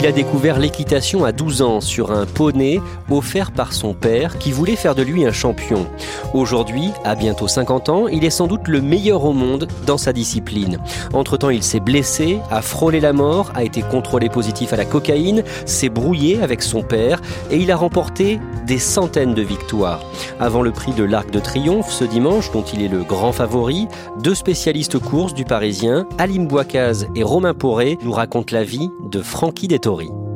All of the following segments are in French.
Il a découvert l'équitation à 12 ans sur un poney offert par son père qui voulait faire de lui un champion. Aujourd'hui, à bientôt 50 ans, il est sans doute le meilleur au monde dans sa discipline. Entre-temps, il s'est blessé, a frôlé la mort, a été contrôlé positif à la cocaïne, s'est brouillé avec son père et il a remporté des centaines de victoires. Avant le prix de l'Arc de Triomphe ce dimanche, dont il est le grand favori, deux spécialistes courses du Parisien, Alim Bouakaz et Romain Poré, nous racontent la vie de Frankie Dettori.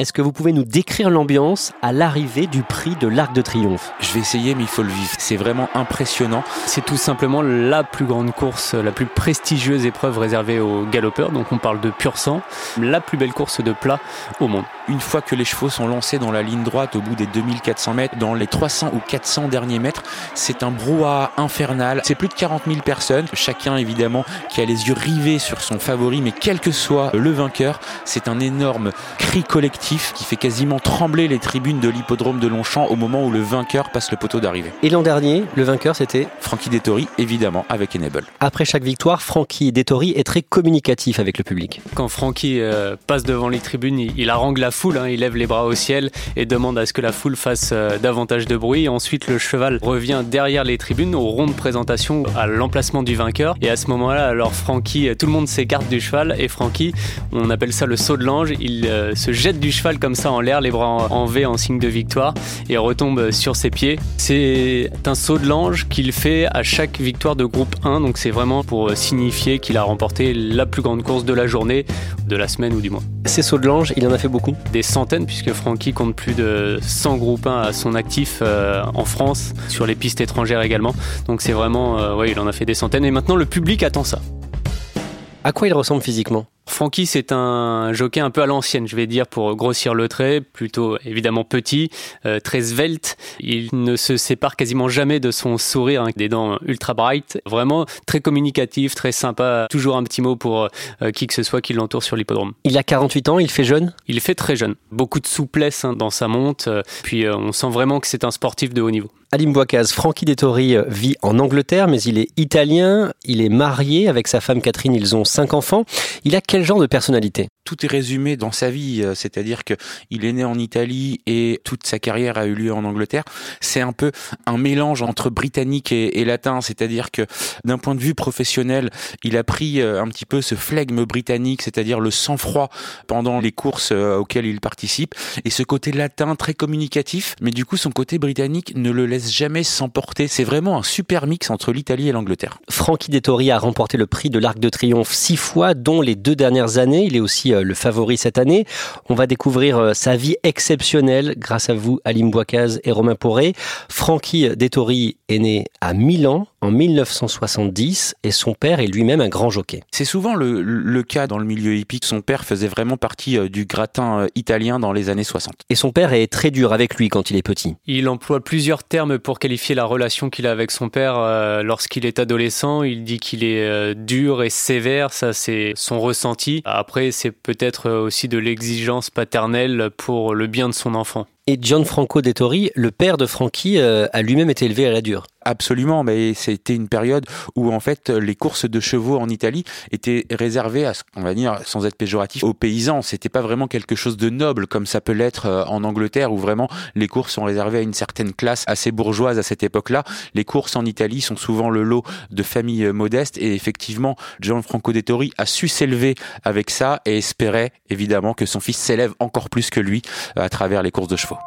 Est-ce que vous pouvez nous décrire l'ambiance à l'arrivée du prix de l'Arc de Triomphe Je vais essayer, mais il faut le vivre. C'est vraiment impressionnant. C'est tout simplement la plus grande course, la plus prestigieuse épreuve réservée aux galopeurs. Donc on parle de pur sang, la plus belle course de plat au monde. Une fois que les chevaux sont lancés dans la ligne droite au bout des 2400 mètres, dans les 300 ou 400 derniers mètres, c'est un brouhaha infernal. C'est plus de 40 000 personnes, chacun évidemment qui a les yeux rivés sur son favori, mais quel que soit le vainqueur, c'est un énorme cri collectif qui fait quasiment trembler les tribunes de l'hippodrome de Longchamp au moment où le vainqueur passe le poteau d'arrivée. Et l'an dernier, le vainqueur c'était Frankie Dettori, évidemment, avec Enable. Après chaque victoire, Frankie Dettori est très communicatif avec le public. Quand Frankie euh, passe devant les tribunes, il, harangue la foule, hein, il lève les bras au ciel et demande à ce que la foule fasse euh, davantage de bruit. Ensuite, le cheval revient derrière les tribunes au rond de présentation à l'emplacement du vainqueur. Et à ce moment-là, alors Frankie, tout le monde s'écarte du cheval et Frankie, on appelle ça le saut de l'ange, il euh, se jette du cheval comme ça en l'air, les bras en V en signe de victoire, et retombe sur ses pieds. C'est un saut de l'ange qu'il fait à chaque victoire de groupe 1, donc c'est vraiment pour signifier qu'il a remporté la plus grande course de la journée, de la semaine ou du mois. Ces sauts de l'ange, il en a fait beaucoup Des centaines, puisque Francky compte plus de 100 groupes 1 à son actif euh, en France, sur les pistes étrangères également. Donc c'est vraiment, euh, ouais, il en a fait des centaines, et maintenant le public attend ça. À quoi il ressemble physiquement? Francky, c'est un jockey un peu à l'ancienne, je vais dire, pour grossir le trait, plutôt évidemment petit, euh, très svelte. Il ne se sépare quasiment jamais de son sourire, avec des dents ultra bright. Vraiment très communicatif, très sympa. Toujours un petit mot pour euh, qui que ce soit qui l'entoure sur l'hippodrome. Il a 48 ans, il fait jeune? Il fait très jeune. Beaucoup de souplesse hein, dans sa monte. Euh, puis on sent vraiment que c'est un sportif de haut niveau. Alim Bouakaz, Francky Dettori vit en Angleterre, mais il est italien. Il est marié avec sa femme Catherine. Ils ont cinq enfants. Il a quel genre de personnalité? Tout est résumé dans sa vie, euh, c'est-à-dire que il est né en Italie et toute sa carrière a eu lieu en Angleterre. C'est un peu un mélange entre britannique et, latin, c'est-à-dire que d'un point de vue professionnel, il a pris euh, un petit peu ce flegme britannique, c'est-à-dire le sang-froid pendant les courses euh, auxquelles il participe, et ce côté latin très communicatif, mais du coup son côté britannique ne le laisse jamais s'emporter. C'est vraiment un super mix entre l'Italie et l'Angleterre. Frankie Dettori a remporté le prix de l'Arc de Triomphe six fois, dont les deux dernières années. Il est aussi le favori cette année. On va découvrir euh, sa vie exceptionnelle grâce à vous, Alim Bouakaz et Romain Poré. Francky Dettori est né à Milan en 1970 et son père est lui-même un grand jockey. C'est souvent le, le, cas dans le milieu hippique. Son père faisait vraiment partie euh, du gratin italien dans les années 60. Et son père est très dur avec lui quand il est petit. Il emploie plusieurs termes pour qualifier la relation qu'il a avec son père lorsqu'il est adolescent. Il dit qu'il est dur et sévère. Ça, c'est son ressenti après, c'est peut-être aussi de l'exigence paternelle pour le bien de son enfant. Et Gianfranco Dettori, le père de Frankie, euh, a lui-même été élevé à la dure. Absolument, mais c'était une période où en fait les courses de chevaux en Italie étaient réservées à, on va dire, sans être péjoratif, aux paysans. C'était pas vraiment quelque chose de noble comme ça peut l'être euh, en Angleterre où vraiment les courses sont réservées à une certaine classe assez bourgeoise à cette époque-là. Les courses en Italie sont souvent le lot de familles euh, modestes et effectivement, Gianfranco Dettori a su s'élever avec ça et espérait évidemment que son fils s'élève encore plus que lui euh, à travers les courses de chevaux.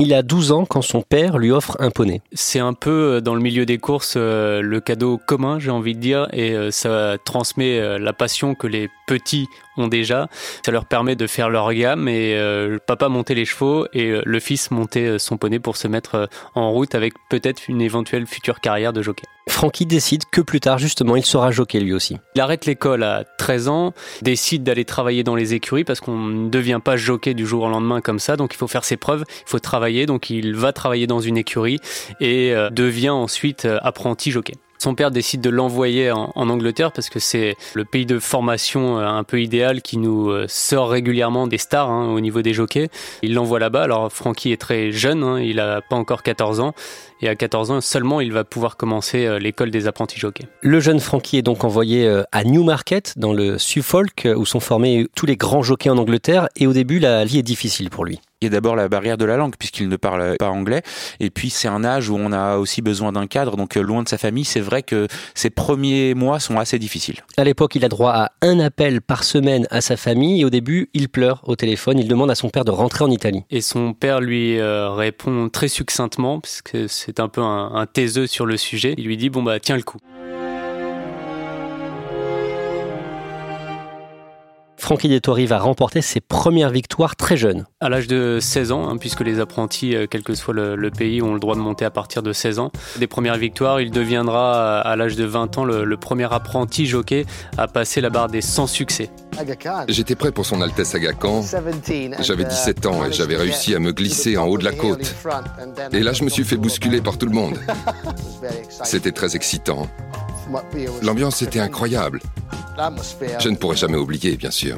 Il a 12 ans quand son père lui offre un poney. C'est un peu euh, dans le milieu des courses euh, le cadeau commun, j'ai envie de dire, et euh, ça transmet la passion que les petits ont déjà. Ça leur permet de faire leur gamme et le papa monter les chevaux et le fils monter son poney pour se mettre en route avec peut-être une éventuelle future carrière de jockey. Francky décide que plus tard, justement, il sera jockey lui aussi. Il arrête l'école à 13 ans, décide d'aller travailler dans les écuries parce qu'on ne devient pas jockey du jour au lendemain comme ça, donc il faut faire ses preuves, il faut travailler, donc il va travailler dans une écurie et euh, devient ensuite euh, apprenti jockey. Son père décide de l'envoyer en, Angleterre parce que c'est le pays de formation euh, un peu idéal qui nous euh, sort régulièrement des stars hein, au niveau des jockeys. Il l'envoie là-bas. Alors Frankie est très jeune, hein, il a pas encore 14 ans. Et à 14 ans seulement, il va pouvoir commencer euh, l'école des apprentis jockeys. Le jeune Frankie est donc envoyé à Newmarket, dans le Suffolk, où sont formés tous les grands jockeys en Angleterre. Et au début, la vie est difficile pour lui. Il y a d'abord la barrière de la langue puisqu'il ne parle pas anglais et puis c'est un âge où on a aussi besoin d'un cadre donc euh, loin de sa famille c'est vrai que ses premiers mois sont assez difficiles. À l'époque il a droit à un appel par semaine à sa famille et au début il pleure au téléphone, il demande à son père de rentrer en Italie. Et son père lui euh, répond très succinctement puisque c'est un peu un, un taiseux sur le sujet, il lui dit bon bah tiens le coup. Francky Dettori va remporter ses premières victoires très jeune. À l'âge de 16 ans, hein, puisque les apprentis, euh, quel que soit le, pays, ont le droit de monter à partir de 16 ans. Des premières victoires, il deviendra à l'âge de 20 ans le, premier apprenti jockey à passer la barre des 100 succès. J'étais prêt pour son Altesse Aga Khan. J'avais 17 ans et j'avais réussi à me glisser en haut de la côte. Et là, je me suis fait bousculer par tout le monde. C'était très excitant. L'ambiance était incroyable. Je ne pourrai jamais oublier, bien sûr.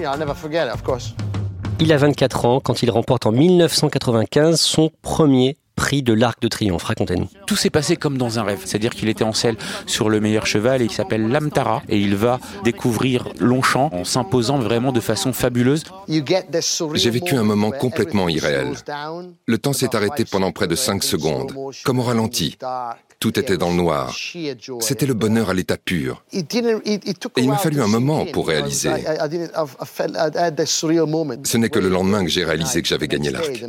Il a 24 ans quand il remporte en 1995 son premier prix de l'Arc de Triomphe. Racontez-nous. Tout s'est passé comme dans un rêve. C'est-à-dire qu'il était en selle sur le meilleur cheval et il s'appelle Lamtara et il va découvrir Longchamp en s'imposant vraiment de façon fabuleuse. J'ai vécu un moment complètement irréel. Le temps s'est arrêté pendant près de 5 secondes, comme au ralenti. Tout était dans le noir. C'était le bonheur à l'état pur. Et il m'a fallu un moment pour réaliser. Ce n'est que le lendemain que j'ai réalisé que j'avais gagné l'arc.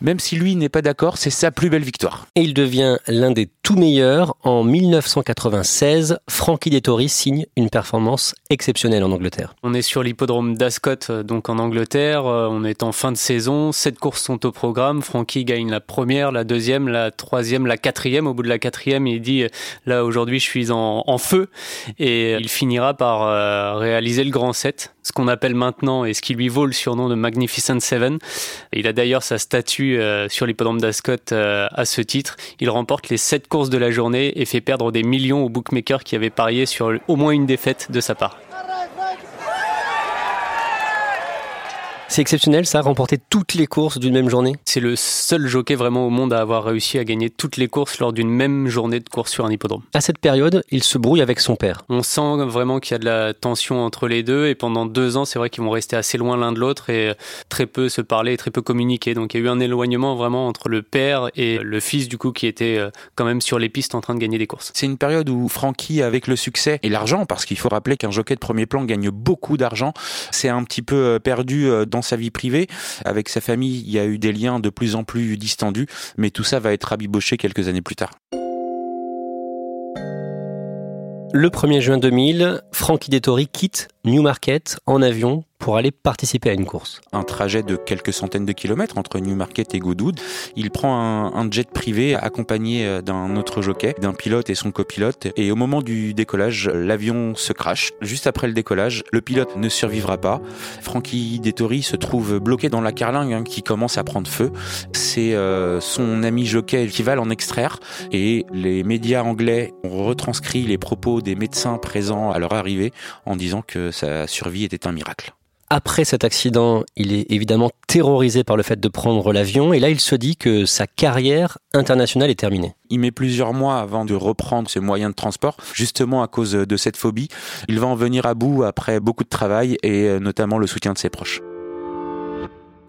Même si lui n'est pas d'accord, c'est sa plus belle victoire. Et il devient l'un des tout meilleurs. En 1996, Frankie Dettori signe une performance exceptionnelle en Angleterre. On est sur l'hippodrome d'Ascot, donc en Angleterre. Euh, on est en fin de saison. Sept courses sont au programme. Frankie gagne la première, la deuxième, la troisième, la quatrième au bout de la quatrième, il dit là aujourd'hui je suis en, feu et il finira par euh, réaliser le grand set, ce qu'on appelle maintenant et ce qui lui vaut le surnom de Magnificent Seven. Il a d'ailleurs sa statue euh, sur l'hippodrome d'Ascot euh, à ce titre. Il remporte les sept courses de la journée et fait perdre des millions aux bookmakers qui avaient parié sur au moins une défaite de sa part. C'est exceptionnel ça, remporter toutes les courses d'une même journée? C'est le seul jockey vraiment au monde à avoir réussi à gagner toutes les courses lors d'une même journée de course sur un hippodrome. À cette période, il se brouille avec son père. On sent vraiment qu'il y a de la tension entre les deux et pendant deux ans, c'est vrai qu'ils vont rester assez loin l'un de l'autre et très peu se parler et très peu communiquer. Donc il y a eu un éloignement vraiment entre le père et le fils du coup qui était euh, quand même sur les pistes en train de gagner des courses. C'est une période où Francky, avec le succès et l'argent, parce qu'il faut rappeler qu'un jockey de premier plan gagne beaucoup d'argent, c'est un petit peu euh, perdu euh, sa vie privée. Avec sa famille, il y a eu des liens de plus en plus distendus, mais tout ça va être rabiboché quelques années plus tard. Le 1er juin 2000, Frankie Dettori quitte Newmarket en avion pour aller participer à une course. Un trajet de quelques centaines de kilomètres entre Newmarket et Goodwood. Il prend un, jet privé accompagné euh, d'un autre jockey, d'un pilote et son copilote. Et au moment du décollage, l'avion se crache. Juste après le décollage, le pilote ne survivra pas. Frankie Dettori se trouve bloqué dans la carlingue hein, qui commence à prendre feu. C'est euh, son ami jockey qui va l'en extraire. Et les médias anglais ont retranscrit les propos des médecins présents à leur arrivée en disant que sa survie était un miracle. Après cet accident, il est évidemment terrorisé par le fait de prendre l'avion et là il se dit que sa carrière internationale est terminée. Il met plusieurs mois avant de reprendre ses moyens de transport, justement à cause de cette phobie. Il va en venir à bout après beaucoup de travail et euh, notamment le soutien de ses proches.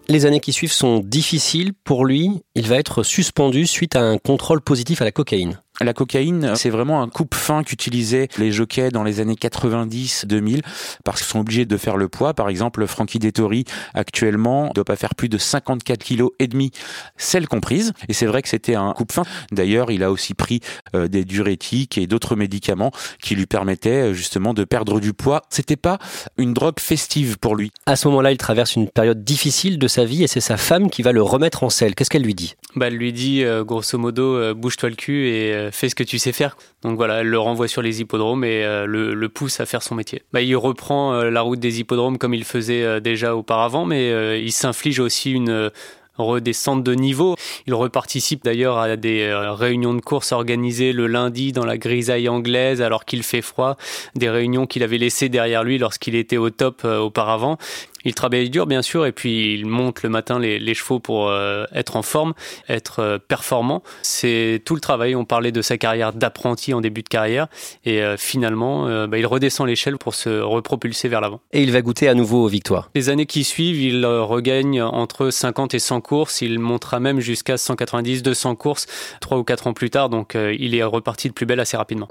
Les années qui suivent sont difficiles pour lui. Il va être suspendu suite à un contrôle positif à la cocaïne. La cocaïne, c'est vraiment un coupe-fin qu'utilisaient les jockeys dans les années 90-2000 parce qu'ils sont obligés de faire le poids. Par exemple, Frankie Dettori, actuellement, doit pas faire plus de 54 kilos et demi, celle comprise. Et c'est vrai que c'était un coupe-fin. D'ailleurs, il a aussi pris euh, des diurétiques et d'autres médicaments qui lui permettaient euh, justement de perdre du poids. C'était pas une drogue festive pour lui. À ce moment-là, il traverse une période difficile de sa vie et c'est sa femme qui va le remettre en selle. Qu'est-ce qu'elle lui dit? Bah, Elle lui dit, euh, grosso modo, bouge-toi le cul et fais ce que tu sais faire. Donc voilà, elle le renvoie sur les hippodromes et euh, le, pousse à faire son métier. Bah, il reprend euh, la route des hippodromes comme il faisait euh, déjà auparavant, mais il s'inflige aussi une redescente de niveau. Il reparticipe d'ailleurs à des réunions de course organisées le lundi dans la grisaille anglaise alors qu'il fait froid, des réunions qu'il avait laissées derrière lui lorsqu'il était au top auparavant. Il travaille dur, bien sûr, et puis il monte le matin les, chevaux pour euh, être en forme, être euh, performant. C'est tout le travail. On parlait de sa carrière d'apprenti en début de carrière, et euh, finalement, bah, il redescend l'échelle pour se repropulser vers l'avant. Et il va goûter à nouveau aux victoires. Les années qui suivent, il regagne entre 50 et 100 courses. Il montera même jusqu'à 190, 200 courses trois ou quatre ans plus tard. Donc, il est reparti de plus belle assez rapidement.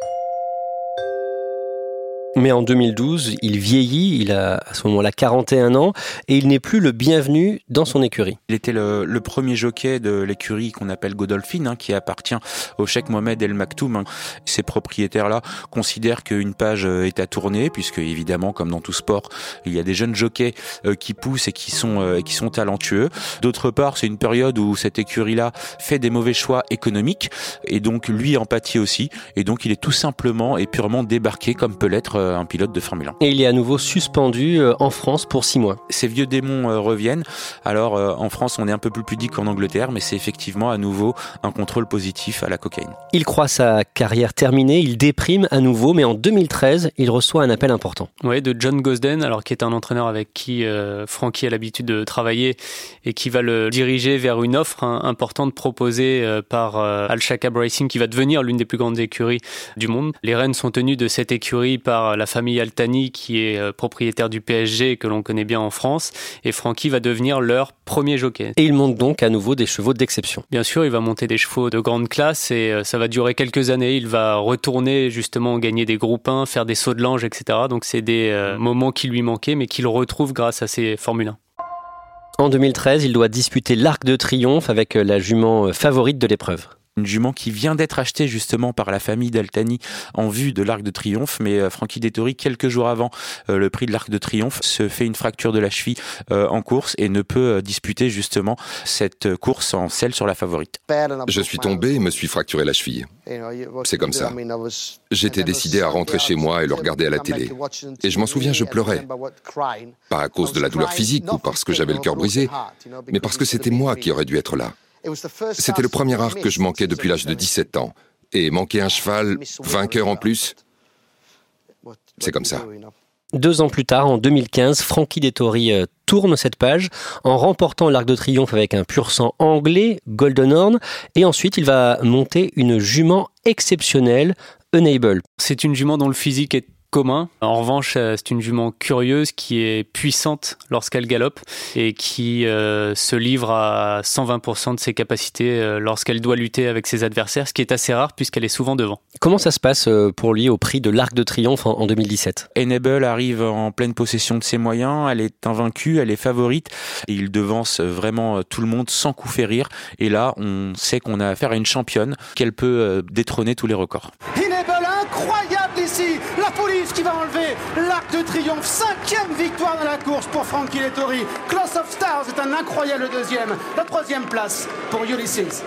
Mais en 2012, il vieillit, il a à ce moment-là 41 ans, et il n'est plus le bienvenu dans son écurie. Il était le, premier jockey de l'écurie qu'on appelle Godolphin, hein, qui appartient au Cheikh Mohamed El Maktoum. Hein. Ces propriétaires-là considèrent qu'une page euh, est à tourner, puisque évidemment, comme dans tout sport, il y a des jeunes jockeys euh, qui poussent et qui sont, euh, qui sont talentueux. D'autre part, c'est une période où cette écurie-là fait des mauvais choix économiques, et donc lui empathie aussi, et donc il est tout simplement et purement débarqué, comme peut l'être un pilote de Formule 1. Et il est à nouveau suspendu euh, en France pour six mois. Ces vieux démons euh, reviennent. Alors euh, en France, on est un peu plus pudique qu'en Angleterre, mais c'est effectivement à nouveau un contrôle positif à la cocaïne. Il croit sa carrière terminée, il déprime à nouveau, mais en 2013, il reçoit un appel important. Oui, de John Gosden, alors qui est un entraîneur avec qui Frankie a l'habitude de travailler et qui va le diriger vers une offre hein, importante proposée par Al Shakab Racing, qui va devenir l'une des plus grandes écuries du monde. Les rênes sont tenues de cette écurie par la famille Altani qui est euh, propriétaire du PSG que l'on connaît bien en France et Francky va devenir leur premier jockey. Et il monte donc à nouveau des chevaux d'exception. Bien sûr, il va monter des chevaux de grande classe et euh, ça va durer quelques années. Il va retourner justement gagner des groupes 1, faire des sauts de l'ange, etc. Donc c'est des euh, moments qui lui manquaient mais qu'il retrouve grâce à ses Formule 1. En 2013, il doit disputer l'Arc de Triomphe avec la jument favorite de l'épreuve une jument qui vient d'être achetée justement par la famille d'Altani en vue de l'Arc de Triomphe. Mais euh, Francky Dettori, quelques jours avant euh, le prix de l'Arc de Triomphe, se fait une fracture de la cheville euh, en course et ne peut disputer justement cette course en selle sur la favorite. Je suis tombé et me suis fracturé la cheville. C'est comme ça. J'étais décidé à rentrer chez moi et le regarder à la télé. Et je m'en souviens, je pleurais. Pas à cause de la douleur physique ou parce que j'avais le cœur brisé, mais parce que c'était moi qui aurais dû être là. C'était le premier arc que je manquais depuis l'âge de 17 ans. Et manquer un cheval, vainqueur en plus, c'est comme ça. Deux ans plus tard, en 2015, Frankie Dettori euh, tourne cette page en remportant l'Arc de Triomphe avec un pur sang anglais, Golden Horn, et ensuite il va monter une jument exceptionnelle, Enable. C'est une jument dont le physique est commun. En revanche, euh, c'est une jument curieuse qui est puissante lorsqu'elle galope et qui euh, se livre à 120% de ses capacités euh, lorsqu'elle doit lutter avec ses adversaires, ce qui est assez rare puisqu'elle est souvent devant. Comment ça se passe pour lui au prix de l'Arc de Triomphe en 2017 Enable arrive en pleine possession de ses moyens, elle est invaincue, elle est favorite et il devance vraiment tout le monde sans coup férir. Et là, on sait qu'on a affaire à une championne, qu'elle peut détrôner tous les records. Enable incroyable ici, la police qui va enlever l'arc de Cinquième victoire dans la course pour Frankie Lettori. Class of Stars est un incroyable deuxième. La troisième place pour Ulysses.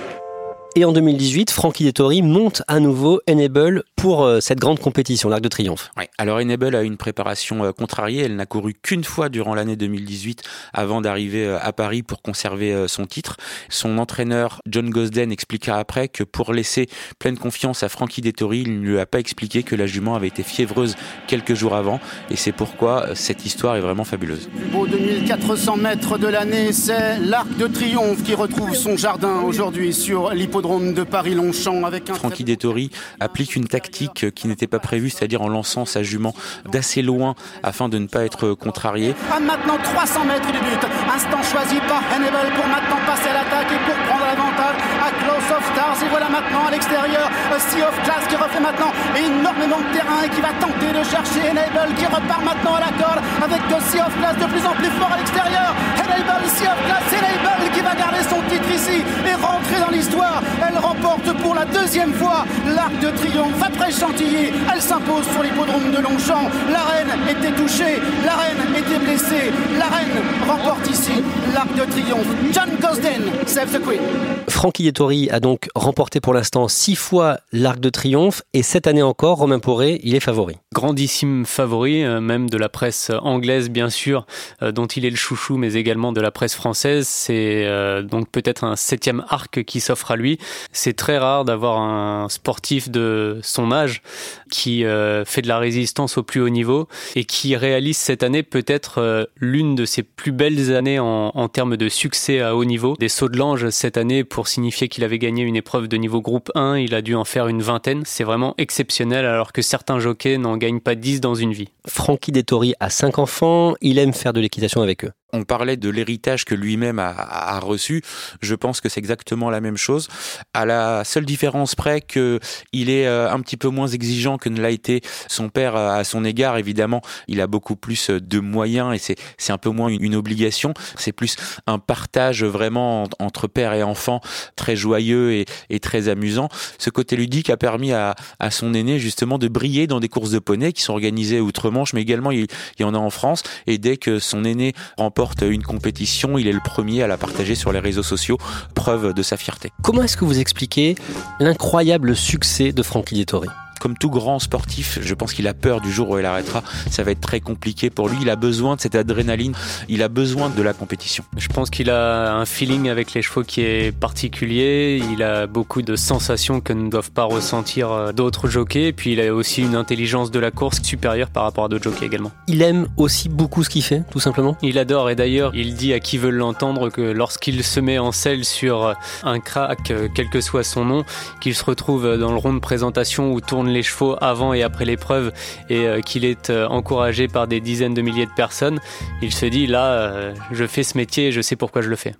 Et en 2018, Frankie Dettori monte à nouveau Enable pour euh, cette grande compétition, l'Arc de Triomphe. Ouais. Alors Enable a une préparation euh, contrariée. Elle n'a couru qu'une fois durant l'année 2018 avant d'arriver euh, à Paris pour conserver son titre. Son entraîneur John Gosden expliqua après que pour laisser pleine confiance à Frankie Dettori, il ne lui a pas expliqué que la jument avait été fiévreuse quelques jours avant. Et c'est pourquoi cette histoire est vraiment fabuleuse. Le plus beau 2400 mètres de l'année, c'est l'Arc de Triomphe qui retrouve son jardin aujourd'hui sur l'hippodrome de Paris-Longchamp avec un... Frankie Dettori applique une tactique qui n'était pas prévue, c'est-à-dire en lançant sa jument d'assez loin afin de ne pas être contrarié. Maintenant 300 mètres du but, instant choisi par Hannibal pour maintenant passer à l'attaque et pour prendre l'avantage à Close of Stars. Et voilà maintenant à l'extérieur Sea of Class qui refait maintenant énormément de terrain et qui va tenter de chercher Hannibal qui repart maintenant à la corde avec Sea of Class de plus en plus fort à l'extérieur. Hannibal, Sea of Class, Hannibal qui va garder son titre ici et rentrer dans l'histoire. Elle remporte pour la deuxième fois l'arc de triomphe après Chantilly. Elle s'impose sur l'hippodrome de Longchamp. La reine était touchée, la reine était blessée. La reine remporte ici l'arc de triomphe. John Gosden, save the Queen. Francky Ettori a donc remporté pour l'instant six fois l'Arc de Triomphe et cette année encore, Romain Poré, il est favori. Grandissime favori, euh, même de la presse anglaise bien sûr, euh, dont il est le chouchou, mais également de la presse française. C'est euh, donc peut-être un septième arc qui s'offre à lui. C'est très rare d'avoir un sportif de son âge qui fait de la résistance au plus haut niveau et qui réalise cette année peut-être l'une de ses plus belles années en, termes de succès à haut niveau. Des sauts de l'ange cette année pour signifier qu'il avait gagné une épreuve de niveau groupe 1, il a dû en faire une vingtaine. C'est vraiment exceptionnel alors que certains jockeys n'en gagnent pas 10 dans une vie. Francky Dettori a 5 enfants, il aime faire de l'équitation avec eux on parlait de l'héritage que lui-même a, reçu. Je pense que c'est exactement la même chose, à la seule différence près que il est euh, un petit peu moins exigeant que ne l'a été son père à son égard. Évidemment, il a beaucoup plus de moyens et c'est c'est un peu moins une, obligation. C'est plus un partage vraiment entre père et enfant, très joyeux et, et très amusant. Ce côté ludique a permis à, à son aîné justement de briller dans des courses de poney qui sont organisées outre-Manche, mais également il, il y en a en France. Et dès que son aîné remporte une compétition, il est le premier à la partager sur les réseaux sociaux, preuve de sa fierté. Comment est-ce que vous expliquez l'incroyable succès de Frankie Dettori? Comme tout grand sportif, je pense qu'il a peur du jour où il arrêtera. Ça va être très compliqué pour lui. Il a besoin de cette adrénaline. Il a besoin de la compétition. Je pense qu'il a un feeling avec les chevaux qui est particulier. Il a beaucoup de sensations que ne doivent pas ressentir euh, d'autres jockeys. Et puis il a aussi une intelligence de la course supérieure par rapport à d'autres jockeys également. Il aime aussi beaucoup ce qu'il fait, tout simplement. Il adore. Et d'ailleurs, il dit à qui veut l'entendre que lorsqu'il se met en selle sur un crack, euh, quel que soit son nom, qu'il se retrouve dans le rond de présentation où tourne les chevaux avant et après l'épreuve et euh, qu'il est euh, encouragé par des dizaines de milliers de personnes, il se dit là, euh, je fais ce métier et je sais pourquoi je le fais.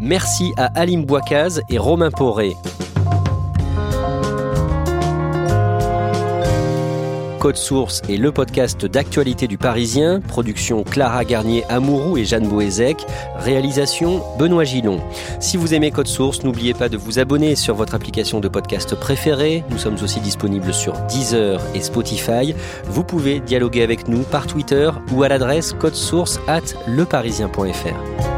Merci à Alim Bouakaz et Romain Poré. Code Source est le podcast d'actualité du Parisien. Production Clara Garnier-Amouroux et Jeanne Boézek. Réalisation Benoît Gillon. Si vous aimez Code Source, n'oubliez pas de vous abonner sur votre application de podcast préférée. Nous sommes aussi disponibles sur Deezer et Spotify. Vous pouvez dialoguer avec nous par Twitter ou à l'adresse source at leparisien.fr.